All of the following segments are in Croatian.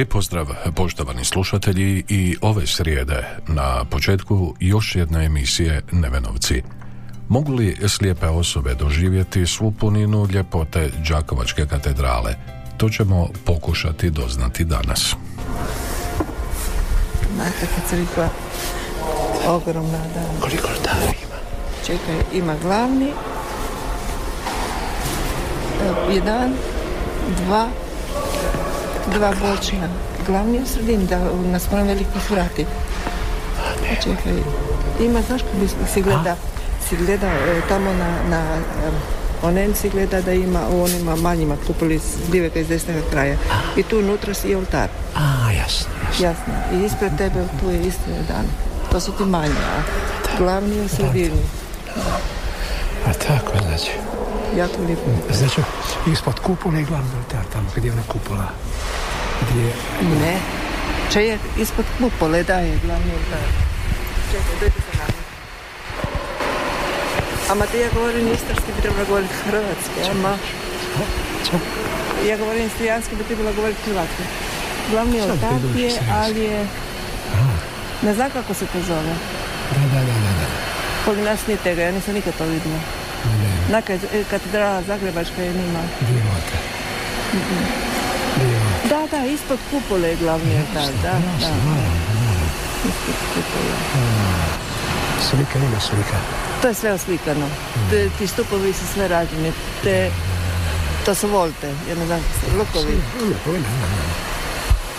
Lijep pozdrav poštovani slušatelji i ove srijede na početku još jedne emisije Nevenovci. Mogu li slijepe osobe doživjeti svu puninu ljepote Đakovačke katedrale? To ćemo pokušati doznati danas. Znate kad crkva ogromna da. Koliko oltari ima? Čekaj, ima glavni jedan, dva, dva bočna. Glavni je u sredini, da nas moram velikih vrati. Čekaj, ima, znaš kako si gleda, si gleda e, tamo na, na e, onen si gleda da ima u onima manjima kupoli s lijevega i s desnega kraja. I tu unutra je oltar. A, jasno, jasno. Jasno. I ispred tebe tu je isto dan. To su ti manje, a glavni je u sredini. A tako, znači. Jako lijepo. Znači, ispod kupole je glavni oltar, tamo gdje je ona kupola. Gdje je... Ne. Če je ispod kupole da je glavni oltar. Čekaj, dojte se ja govorim istarski, bi trebala govoriti hrvatski, ama ja govorim istrijanski, bi trebala govoriti hrvatski. Glavni je, seriozno. ali je... Ne znam kako se to zove. Da, da, da, da. Kod nas nije tega, ja nisam nikad to vidjela. Ne, Naka katedrala Zagrebačka je nima. Divota. Da, da, ispod kupole je glavni oltar, da, da. Ispod kupole. Slika ima slika. To je sve oslikano. Te, ti stupovi su sve rađeni. Te, to su volte, ja ne znam, lukovi.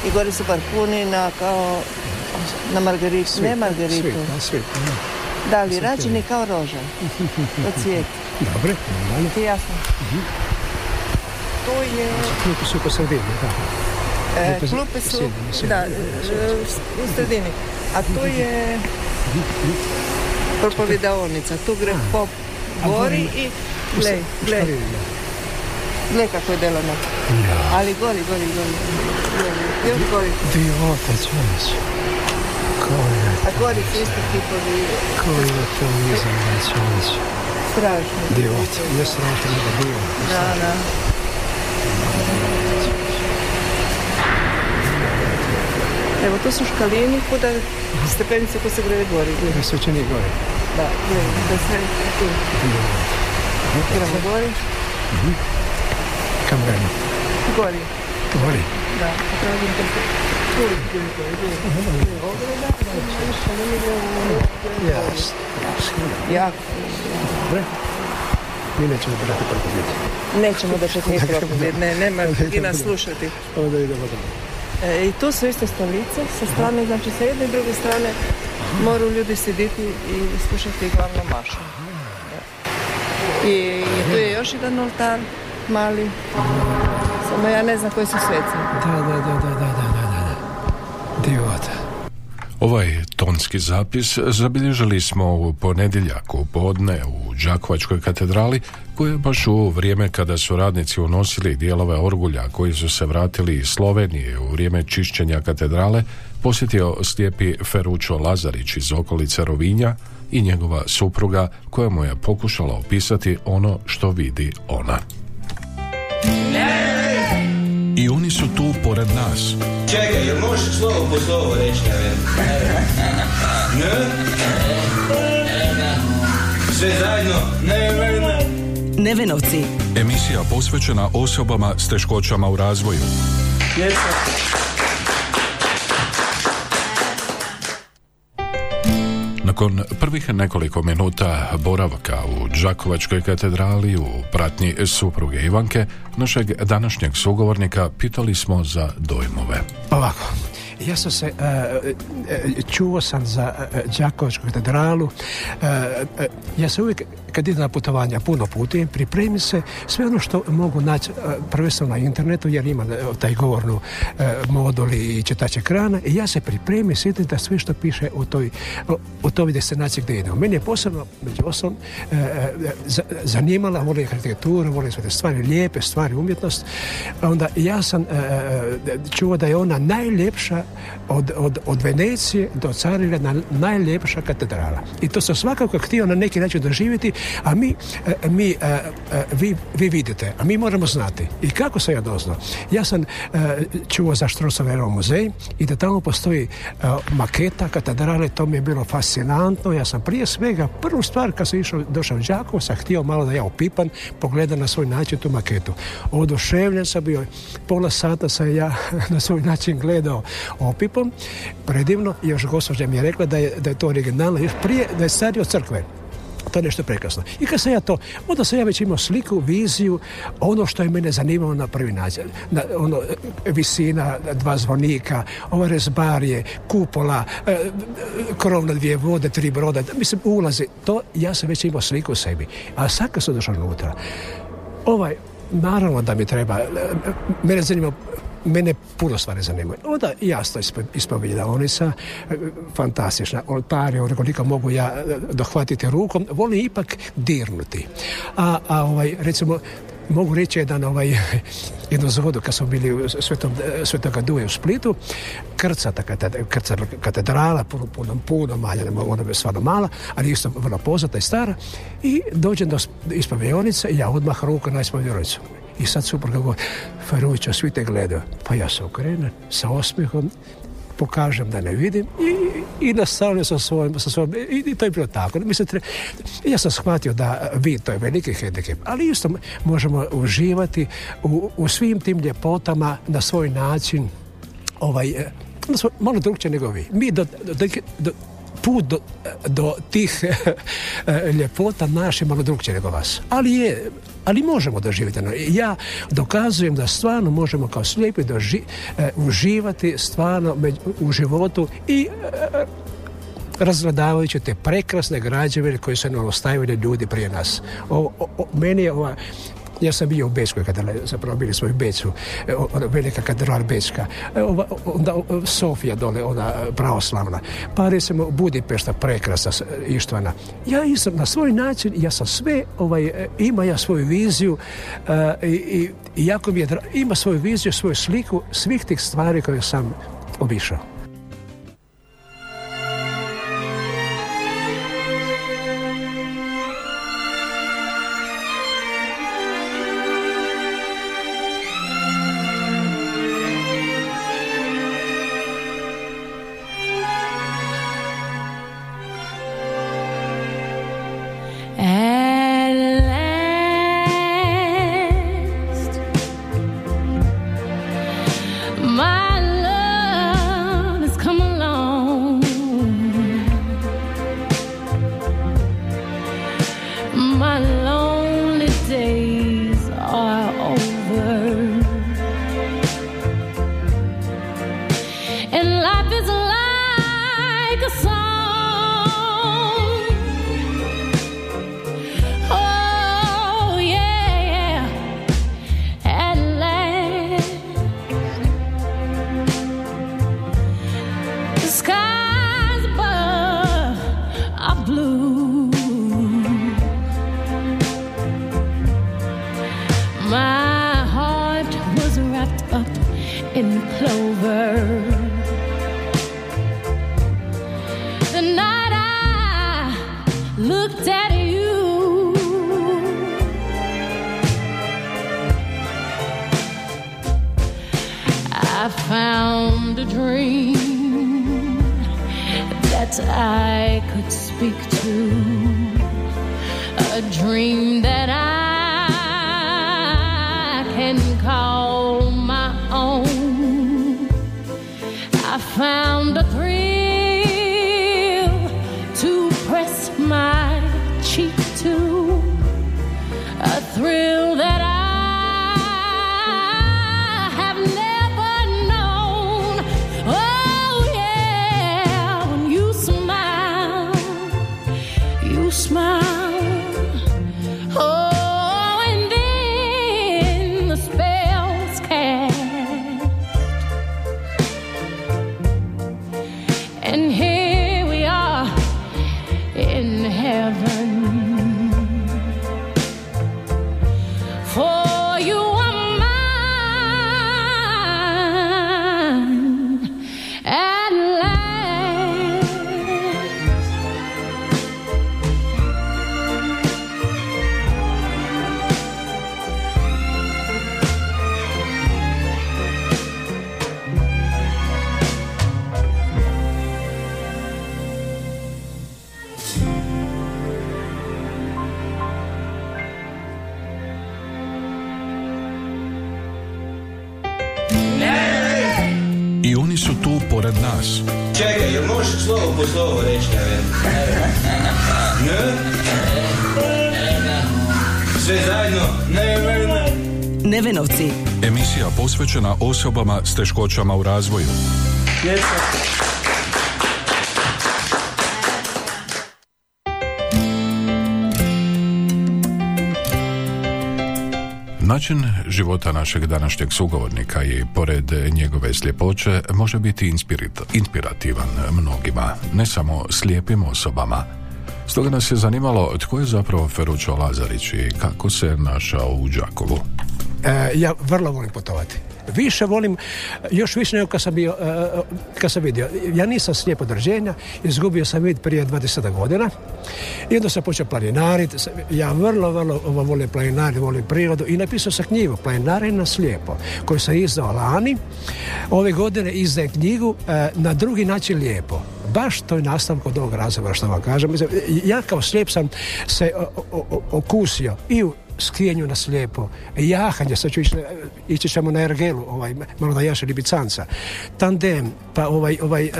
I gore su barkuni na kao na margaritu, ne margaritu. Svijet, da, svijet, da. Ali rađeni kao roža. Od cvijet. Dobre, normalno. Ti jasno. Tu je, Klupe su po sredini, da. e, Klupe su- da, e, u sredini. A tu je propovidaonica. Tu gre pop gori i glej, glej, glej kako je delano. Ali gori, gori, gori. Još gori. Divota, je, A gori su isto tipovi koji je to nizam, da, čovječ. strašni. Divota, strašno, nego divota. Da, da. Evo, to su škalini, kuda stepenice ko se greje gori. Da se učini gore. Da, gledaj, da sve tu. Idemo gori, Kam vrema? gori. Gori. Da, tražim te se. Tu. Ograda, da. Jako. Dobre. Mi nećemo brati. Nećemo da propovjed, ne, nema i nas slušati. Onda idemo dalje. E, I tu su isto stolice sa strane, znači sa jedne i druge strane moraju ljudi sediti i slušati glavnu mašu. I, I tu je još jedan oltar mali, samo ja ne znam koji su sveci. Da, da, da, da, da, da, da, da. Divota. Ovaj tonski zapis zabilježili smo u ponedjeljak u podne u Đakovačkoj katedrali koje je baš u vrijeme kada su radnici unosili dijelove orgulja koji su se vratili iz Slovenije u vrijeme čišćenja katedrale posjetio slijepi Feručo Lazarić iz okolice Rovinja i njegova supruga koja mu je pokušala opisati ono što vidi ona. I oni su tu pored nas. Čekaj, možeš slovo po slovo reći? Sve zajedno? Ne, ne, ne. Nevenovci. Emisija posvećena osobama s teškoćama u razvoju. Nakon prvih nekoliko minuta boravka u Đakovačkoj katedrali u pratnji supruge Ivanke, našeg današnjeg sugovornika pitali smo za dojmove. Ovako, ja sam se, e, e, čuo sam za e, Đakovačku katedralu, ja se uvijek kad idem na putovanja puno putujem, pripremim se sve ono što mogu naći prvenstveno na internetu jer ima taj govornu modul i čitač ekrana i ja se pripremim, sjetim da sve što piše u toj, o, toj destinaciji gdje idem. Meni je posebno, među za- zanimala, volim arhitekturu, volim sve te stvari, lijepe stvari, umjetnost. Onda ja sam čuo da je ona najljepša od, od, od Venecije do Carina najljepša katedrala. I to sam svakako htio na neki način doživjeti, a mi, e, mi e, e, vi, vi vidite, a mi moramo znati. I kako sam ja doznao? Ja sam e, čuo za Strossmayerovo muzej i da tamo postoji maketa katedrale, to mi je bilo fascinantno. Ja sam prije svega, prvu stvar kad sam išao, došao u Đakovo, sam htio malo da ja opipam, pogledam na svoj način tu maketu. Oduševljen sam bio, pola sata sam ja na svoj način gledao opipom, predivno, još gospođa mi je rekla da je, da je to originalno, još prije, da je stariji od crkve. To je nešto prekrasno. I kad sam ja to, onda sam ja već imao sliku, viziju, ono što je mene zanimalo na prvi način. Na, ono, e, visina, dva zvonika, ova rezbarije, kupola, e, na dvije vode, tri broda, mislim, ulazi. To, ja sam već imao sliku u sebi. A sad kad sam došao unutra, ovaj, naravno da mi treba, e, mene zanima Mene puno stvari zanimaju. Onda jasno ispovjedaonica, e, fantastična, oltar je koliko mogu ja e, dohvatiti rukom, volim ipak dirnuti. A, a ovaj, recimo, mogu reći jedan ovaj, jednu zgodu kad smo bili u Svetom, Svetoga Duje u Splitu, krcata katedra, krcata katedrala, puno, puno, puno mogu, ona je stvarno mala, ali isto vrlo poznata i stara, i dođem do ispovjedonice i ja odmah ruku na ispovjedonicu. I sad supruga govori, Faruća, svi te gledaju. Pa ja se okrenem sa osmihom, pokažem da ne vidim i, i nastavljam sa svojim, sa svojim i, i to je bilo tako. Mislim, tre, ja sam shvatio da vid, to je veliki hendikep, ali isto možemo uživati u, u svim tim ljepotama na svoj način, ovaj, eh, na svoj, malo drugčije nego vi. Mi do, do, do put do, do tih eh, ljepota naš je malo drugčije nego vas. Ali je, ali možemo doživjeti. Ja dokazujem da stvarno možemo kao slijepi doži, eh, uživati stvarno među, u životu i eh, razgledavajući te prekrasne građevine koje su nam ostavili ljudi prije nas. O, o, o, meni je ova ja sam bio u Bečkoj katedrali, zapravo bili smo u Beču, ona velika katedrala Bečka, ova, onda Sofija dole, ona pravoslavna, pa recimo Budipešta prekrasna Ištvana. Ja isto na svoj način, ja sam sve, ovaj, ima ja svoju viziju i, i jako mi je, ima svoju viziju, svoju sliku svih tih stvari koje sam obišao. like a song. found a three. Tu pored nas. Čekaj, jel možeš slovo po slovo reći, ne? Ne? Sve zajedno? Ne, ne, ne. Nevenovci. Emisija posvećena osobama s teškoćama u razvoju. Način života našeg današnjeg sugovornika i pored njegove sljepoće može biti inspirativan mnogima, ne samo slijepim osobama. Stoga nas je zanimalo tko je zapravo Feručo Lazarić i kako se našao u Đakovu. E, ja vrlo volim putovati. Više volim, još više nego kad sam bio, e, kad sam vidio. Ja nisam slijep od rođenja, izgubio sam vid prije 20 godina i onda sam počeo planinariti. Ja vrlo, vrlo volim planinariti, volim prirodu i napisao sam knjigu Planinarenje slijepo, koju sam izdao lani. Ove godine izdajem knjigu e, na drugi način lijepo. Baš to je nastavak od ovog razloga što vam kažem. Ja kao slijep sam se okusio i u skijenju na slijepo, jahanje, sad ću ići, ići ćemo na Ergelu, ovaj, malo da jaše libicanca, tandem, pa ovaj, ovaj, e,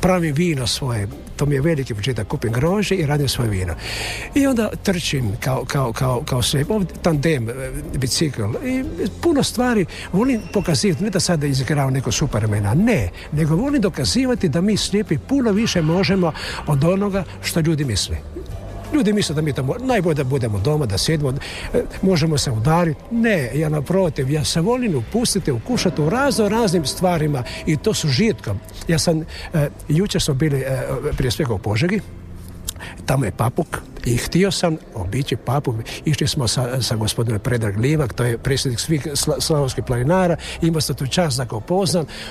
pravim vino svoje, to mi je veliki početak, kupim grože i radim svoje vino. I onda trčim kao, kao, kao, kao slijep, ovdje tandem, e, bicikl, i puno stvari volim pokazivati, ne da sada izigravam neko supermena, ne, nego volim dokazivati da mi slijepi puno više možemo od onoga što ljudi misle. Ljudi misle da mi to mo- najbolje da budemo doma, da sjedimo, e, možemo se udariti. Ne, ja naprotiv, ja se volim upustiti, ukušati u razno raznim stvarima i to su žitkom. Ja sam, e, jučer smo bili e, prije svega u Požegi, tamo je Papuk i htio sam obići Papuk. Išli smo sa, sa gospodinom Predrag Livak, to je predsjednik svih sla, slavonskih planinara, imao sam tu čast da ga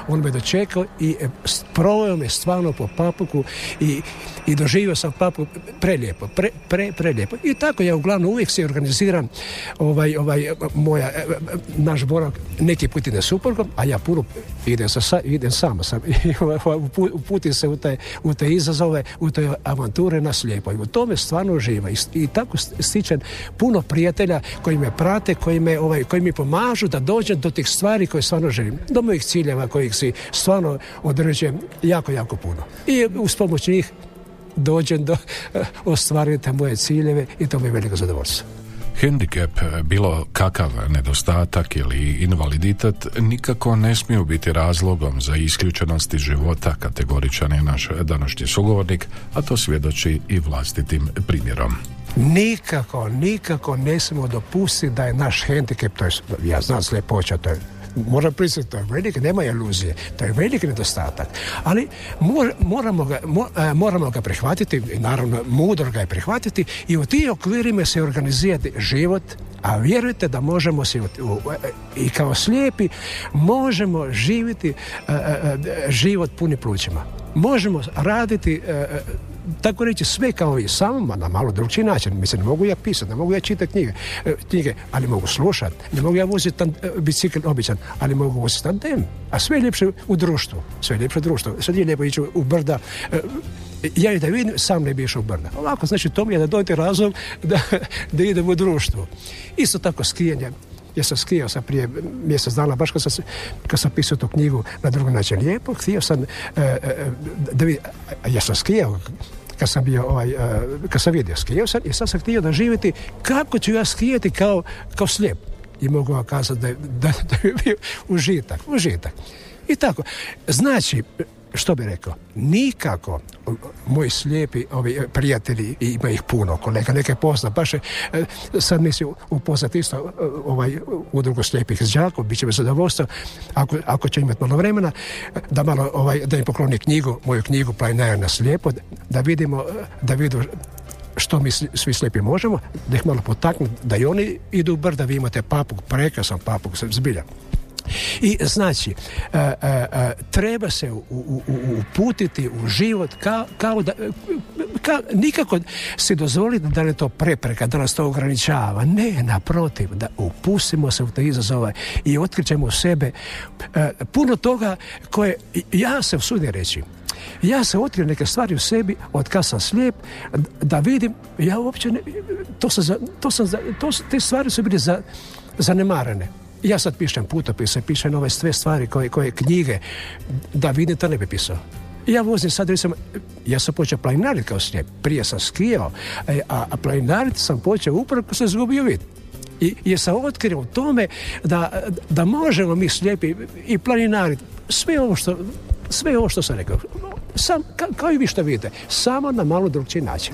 on me dočekao i e, proveo me stvarno po Papuku i, i doživio sam Papuk prelijepo, pre, pre, prelijepo. I tako ja uglavnom uvijek se organiziram ovaj, ovaj, moja, e, e, naš boravak, neki put ide suprugom, a ja puno idem, sa, idem samo sam, i upu- uputim se u te, u te izazove, u te avanture na slijepo. I u tome stvarno uživa. I, i tako st- stičem puno prijatelja koji me prate, koji, me, ovaj, koji mi pomažu da dođem do tih stvari koje stvarno želim. Do mojih ciljeva kojih si stvarno određujem jako, jako puno. I uz pomoć njih dođem do ostvarujem te moje ciljeve i to mi je veliko zadovoljstvo. Hendikep, bilo kakav nedostatak ili invaliditet, nikako ne smiju biti razlogom za isključenost iz života, kategoričan je naš današnji sugovornik, a to svjedoči i vlastitim primjerom. Nikako, nikako ne smijemo dopustiti da je naš hendikep, to je, ja znam sljepoća, to je Moram priznati, to je veliki, nema iluzije, to je veliki nedostatak. Ali mor- moramo, ga, e, moramo ga prihvatiti, naravno mudro ga je prihvatiti i u tim okvirima se organizirati život, a vjerujte da možemo se e, i kao slijepi možemo živjeti e, život puni plućima. Možemo raditi tako reći sve kao i sam, na malo drugčiji način. Mislim, ne mogu ja pisati, ne mogu ja čitati knjige, e, knjige ali mogu slušati. Ne mogu ja voziti e, bicikl običan, ali mogu voziti tandem. A sve je ljepše u društvu. Sve je ljepše u društvu. Sad je lijepo ići u brda. e, ja i da vidim, sam ne bi išao brda. Ovako, znači, to mi je da dojte razlog da, da idem u društvu. Isto tako skijanje. Ja sam skijao sam prije mjesec dana, baš kad sam, kad sam pisao tu knjigu na drugi način lijepo, htio sam e, e, da a ja sam skijao kad sam bio ovaj, e, kad sam vidio skijao sam i sad sam htio da živjeti kako ću ja skijati kao, kao slijep. I mogu vam kazati da, da, da je bio užitak, užitak. I tako. Znači, što bi rekao, nikako moji slijepi ovi prijatelji, i ima ih puno kolega, neke pozna, baš e, sad mislim upoznati isto e, ovaj udrugu slijepih iz Đakova, bit će mi zadovoljstvo, ako, ako će imati malo vremena, da malo, ovaj, da im pokloni knjigu, moju knjigu Planinarija na slijepo, da vidimo, da vidu što mi svi slijepi možemo, da ih malo potaknu, da i oni idu brda, vi imate papug, prekrasan papug, zbilja. I znači, e, e, e, treba se uputiti u život kao, kao da nikako se dozvoliti da ne to prepreka, da nas to ograničava. Ne, naprotiv, da upustimo se u te izazove i otkrićemo u sebe puno toga koje ja se usudim reći ja se otkrio neke stvari u sebi od kad sam slijep da vidim ja uopće ne, to sam, to sam to, te stvari su bile za, zanemarene ja sad pišem putopise, pišem ove sve stvari koje, koje knjige, da vidim to ne bi pisao. Ja vozim sad, recimo, ja sam počeo planinariti kao snijeg. Prije sam skijao, e, a, a planinariti sam počeo upravo kad sam izgubio vid. I jer sam otkrio u tome da, da možemo mi slijepi i planinariti sve ovo što sve ovo što sam rekao. Sam, kao i vi što vidite, samo na malo drugčiji način.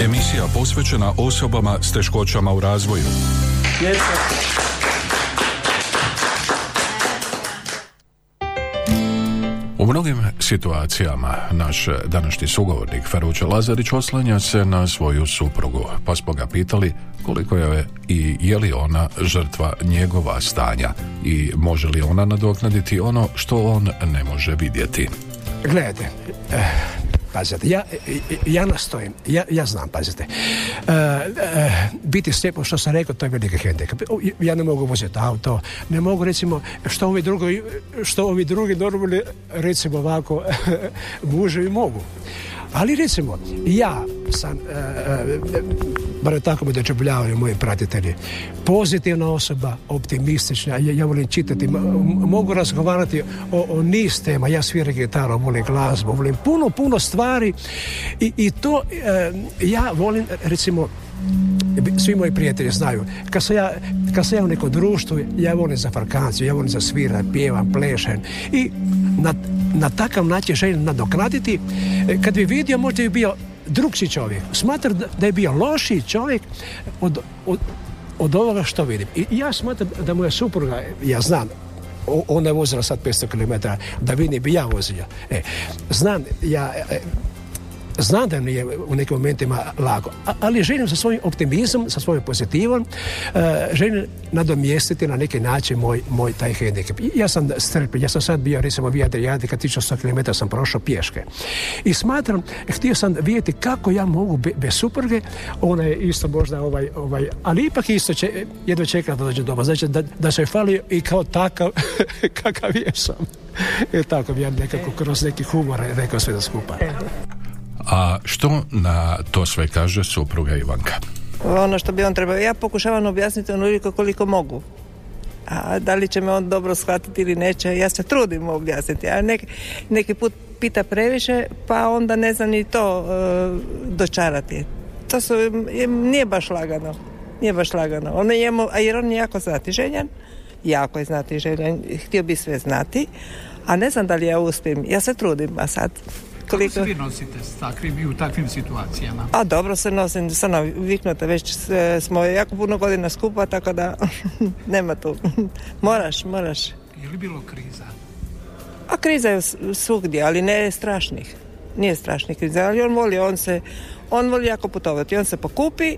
Emisija posvećena osobama s teškoćama u razvoju. U mnogim situacijama naš današnji sugovornik Feruće Lazarić oslanja se na svoju suprugu, pa smo ga pitali koliko je i je li ona žrtva njegova stanja i može li ona nadoknaditi ono što on ne može vidjeti. Gledajte, eh, pazite, ja, ja nastojim, ja, ja znam, pazite. Eh, eh, biti slijepo, što sam rekao, to je veliki hendikap. Ja ne mogu voziti auto, ne mogu recimo, što ovi drugi, što ovi drugi normalni, recimo ovako, muževi mogu. Ali recimo, ja sam, e, bar tako me dočepljavaju moji pratitelji, pozitivna osoba, optimistična, ja, ja volim čitati, m- mogu razgovarati o, o niz tema, ja sviram gitaru, volim glazbu, volim puno, puno stvari i, i to e, ja volim, recimo, svi moji prijatelji znaju. Kad sam ja, kad sam ja u nekom društvu, ja volim za farkanciju, ja volim za svirat, pjevam, plešem i na, na takav način želim nadoknaditi. E, Kad bi vidio, možda bi bio drugši čovjek. Smatram da- je bio lošiji čovjek od, od, od ovoga što vidim. I ja smatram da moja supruga, ja znam, ona je vozila sad 500 km, da vidim bi ja vozio. E, znam, ja, e, Znam da mi je u nekim momentima lako, ali želim sa svojim optimizmom, sa svojim pozitivom, e, želim nadomjestiti na neki način moj, moj taj hendikep. I Ja sam strpljen, ja sam sad bio recimo via Adriatica, 1100 km sam prošao pješke. I smatram, htio sam vidjeti kako ja mogu be- bez supruge, ona je isto možda ovaj, ovaj ali ipak isto će, jedva čeka da dođe doma. Znači da, da se fali i kao takav kakav jesam. E tako bi ja nekako kroz neki humor rekao sve da skupa. A što na to sve kaže supruga Ivanka? Ono što bi on trebao, ja pokušavam objasniti onoliko koliko mogu. A da li će me on dobro shvatiti ili neće, ja se trudim objasniti. A neki, neki put pita previše, pa onda ne zna ni to e, dočarati. To su, je- nije baš lagano. Nije baš lagano. On je a jer on je jako znatiželjan, jako je znatiželjan, htio bi sve znati, a ne znam da li ja uspijem. Ja se trudim, a sad Kako koliko... se vi nosite s takvim i u takvim situacijama? A dobro se nosim, sam naviknuta, već e, smo jako puno godina skupa, tako da nema tu. moraš, moraš. Je li bilo kriza? A kriza je svugdje, ali ne strašnih. Nije strašnih kriza, ali on voli, on se, on voli jako putovati. On se pokupi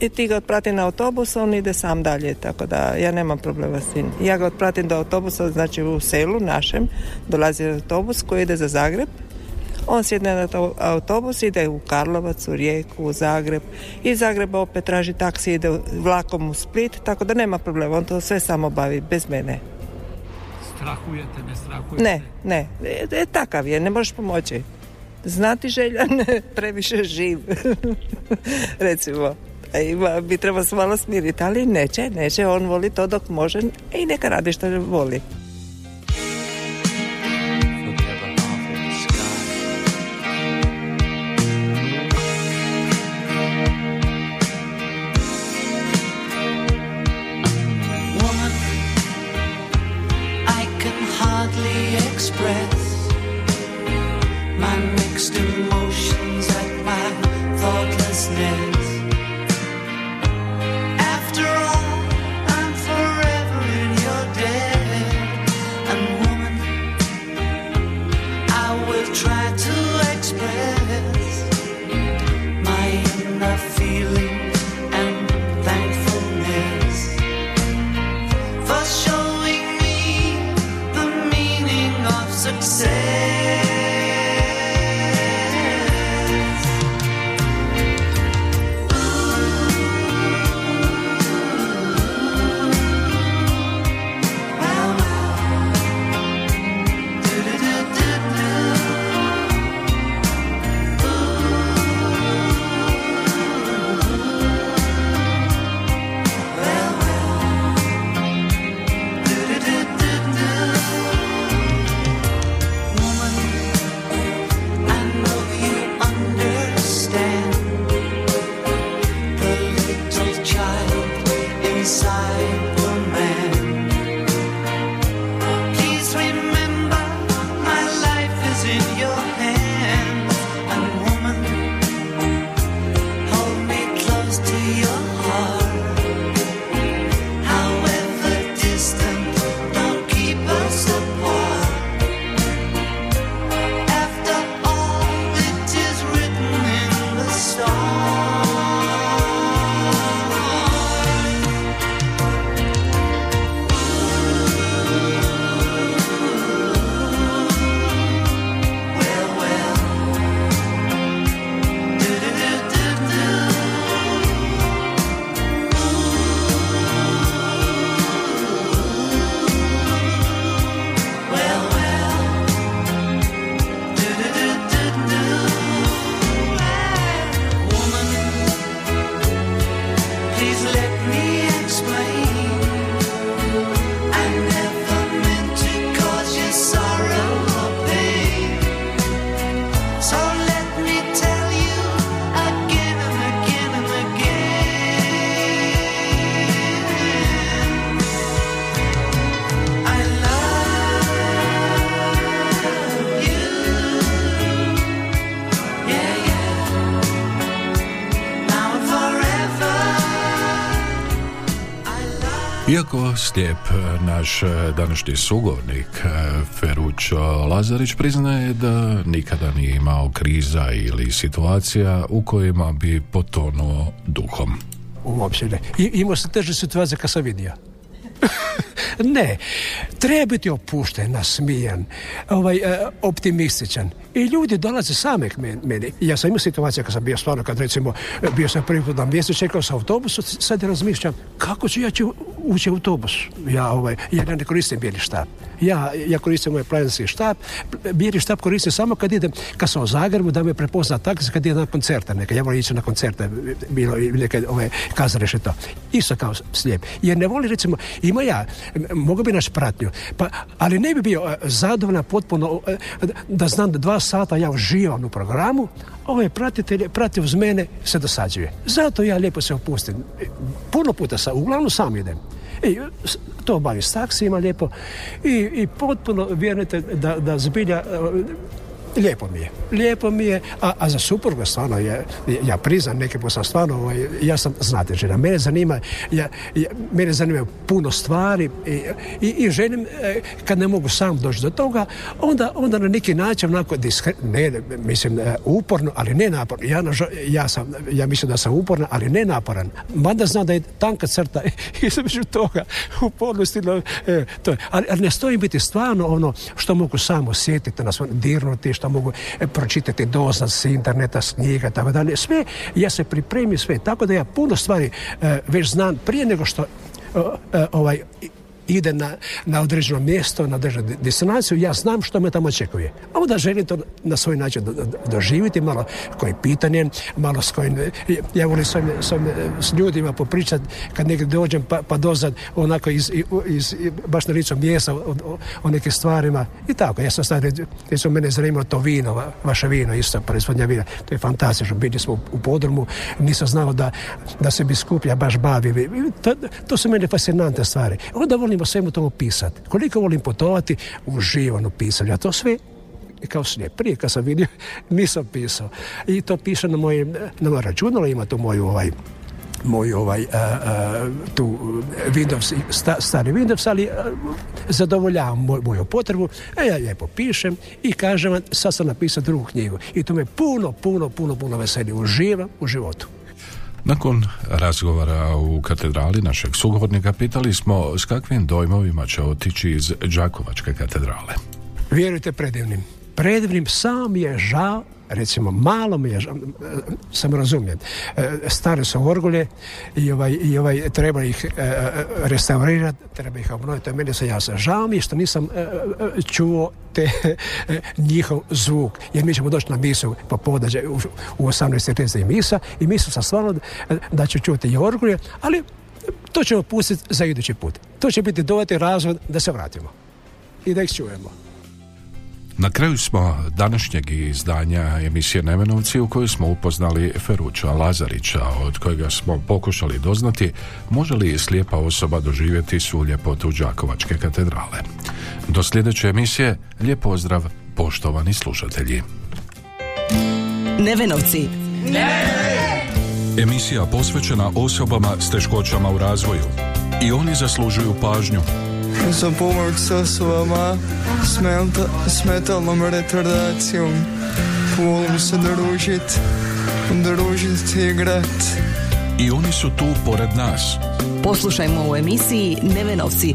i ti ga otprati na autobus, on ide sam dalje, tako da ja nemam problema s tim. Ja ga otpratim do autobusa, znači u selu našem, dolazi autobus koji ide za Zagreb, on sjedne na to- autobus, ide u Karlovac, u Rijeku, u Zagreb. Iz Zagreba opet traži taksi, ide vlakom u Split, tako da nema problema. On to sve samo bavi, bez mene. Strahujete, ne strahujete? Ne, ne, e, e, takav je, ne možeš pomoći. Znati željan, previše živ. Recimo. Ima, bi treba se malo smiriti, ali neće, neće, on voli to dok može i neka radi što voli. try to express my inner feelings. Slijep naš današnji sugovornik Ferućo Lazarić priznaje da nikada nije imao kriza ili situacija u kojima bi potonuo duhom. Uopće ne. I, imao sam teže situacije kad sam vidio. ne, treba biti opušten, nasmijan, ovaj, e, optimističan. I ljudi dolaze same k meni. Ja sam imao situacije kad sam bio stvarno, kad recimo bio sam prvi put na mjestu, čekao sam autobusu, sad razmišljam kako ću ja ću ući u autobus. Ja, ovaj, ja ne koristim bijeli štab. Ja, ja koristim moj planinski štab. Bijeli štab koristim samo kad idem, kad sam u Zagrebu, da me prepozna taksi kad idem na koncerte. Neka, ja volim ići na koncerte, bilo neke ove, kazalište to. Isto kao slijep. Jer ne voli recimo, ima ja, mogu bi naš pratnju, pa, ali ne bi bio zadovoljan potpuno da znam da dva sata ja uživam u programu, ovaj pratitelj prati uz mene se dosađuje. Zato ja lijepo se opustim. Puno puta sam, uglavnom sam idem. I to obavim s taksima lijepo. I, i potpuno vjerujete da, da zbilja Lijepo mi je. Lijepo mi je, a, a za supruga stvarno je, ja priznam neke put sam stvarno, ovaj, ja sam znate žena, mene zanima, ja, ja, mene zanima puno stvari i, i, i želim, e, kad ne mogu sam doći do toga, onda, onda na neki način onako diskre, ne, mislim, e, uporno, ali ne naporno. Ja, ja, sam, ja mislim da sam uporna, ali ne naporan. Mada znam da je tanka crta između toga, upornosti, e, to. Ali, ali ne stoji biti stvarno ono što mogu samo osjetiti, na svom dirnuti, što mogu e, pročitati doza s interneta, s knjiga, tako dalje. Sve, ja se pripremim sve, tako da ja puno stvari e, već znam prije nego što e, ovaj ide na, na određeno mjesto, na određenu destinaciju, ja znam što me tamo očekuje. A onda želim to na svoj način doživjeti, malo koji pitanje, malo s kojim, ja volim s, s, ljudima popričati kad negdje dođem pa, pa dozad onako iz, iz, baš na licu mjesta o, o, o, nekim stvarima i tako. Ja sam sad, recimo mene zanimalo to vino, vaše vino, isto proizvodnja vina, to je fantastično. Bili smo u podrumu, nisam znao da, da se biskuplja baš bavi. To, to su mene fascinante stvari. Onda volim o svemu tomu pisati. Koliko volim putovati, uživam u pisanju. A to sve kao slijep. Prije kad sam vidio, nisam pisao. I to piše na mojem, na mojem računalu, ima tu moju ovaj, moj ovaj a, a, tu Windows, sta, stari Windows, ali a, zadovoljavam moj, moju potrebu, a ja lijepo pišem i kažem vam, sad sam napisao drugu knjigu. I to me puno, puno, puno, puno veseli. Uživam u životu. Nakon razgovora u katedrali našeg sugovornika pitali smo s kakvim dojmovima će otići iz Đakovačke katedrale. Vjerujte predivnim. Predivnim sam je žao recimo malo mi je sam razumijem stare su orgulje i ovaj, i ovaj treba ih restaurirati treba ih obnoviti meni se jasno. Žao mi je što nisam čuo te njihov zvuk jer mi ćemo doći na misu po u, u 18.30 misa i mislim sam stvarno da ću čuti i orgulje ali to ćemo pustiti za idući put. To će biti dovati razvod da se vratimo i da ih čujemo na kraju smo današnjeg izdanja emisije Nevenovci u kojoj smo upoznali Feruća Lazarića, od kojega smo pokušali doznati može li slijepa osoba doživjeti svu ljepotu Đakovačke katedrale. Do sljedeće emisije, lijep pozdrav, poštovani slušatelji. Nevenovci. Ne! Emisija posvećena osobama s teškoćama u razvoju. I oni zaslužuju pažnju za pomoć s osobama s metalnom retardacijom. Volim se družit, družit i igrat. I oni su tu pored nas. Poslušajmo u emisiji Nevenovci.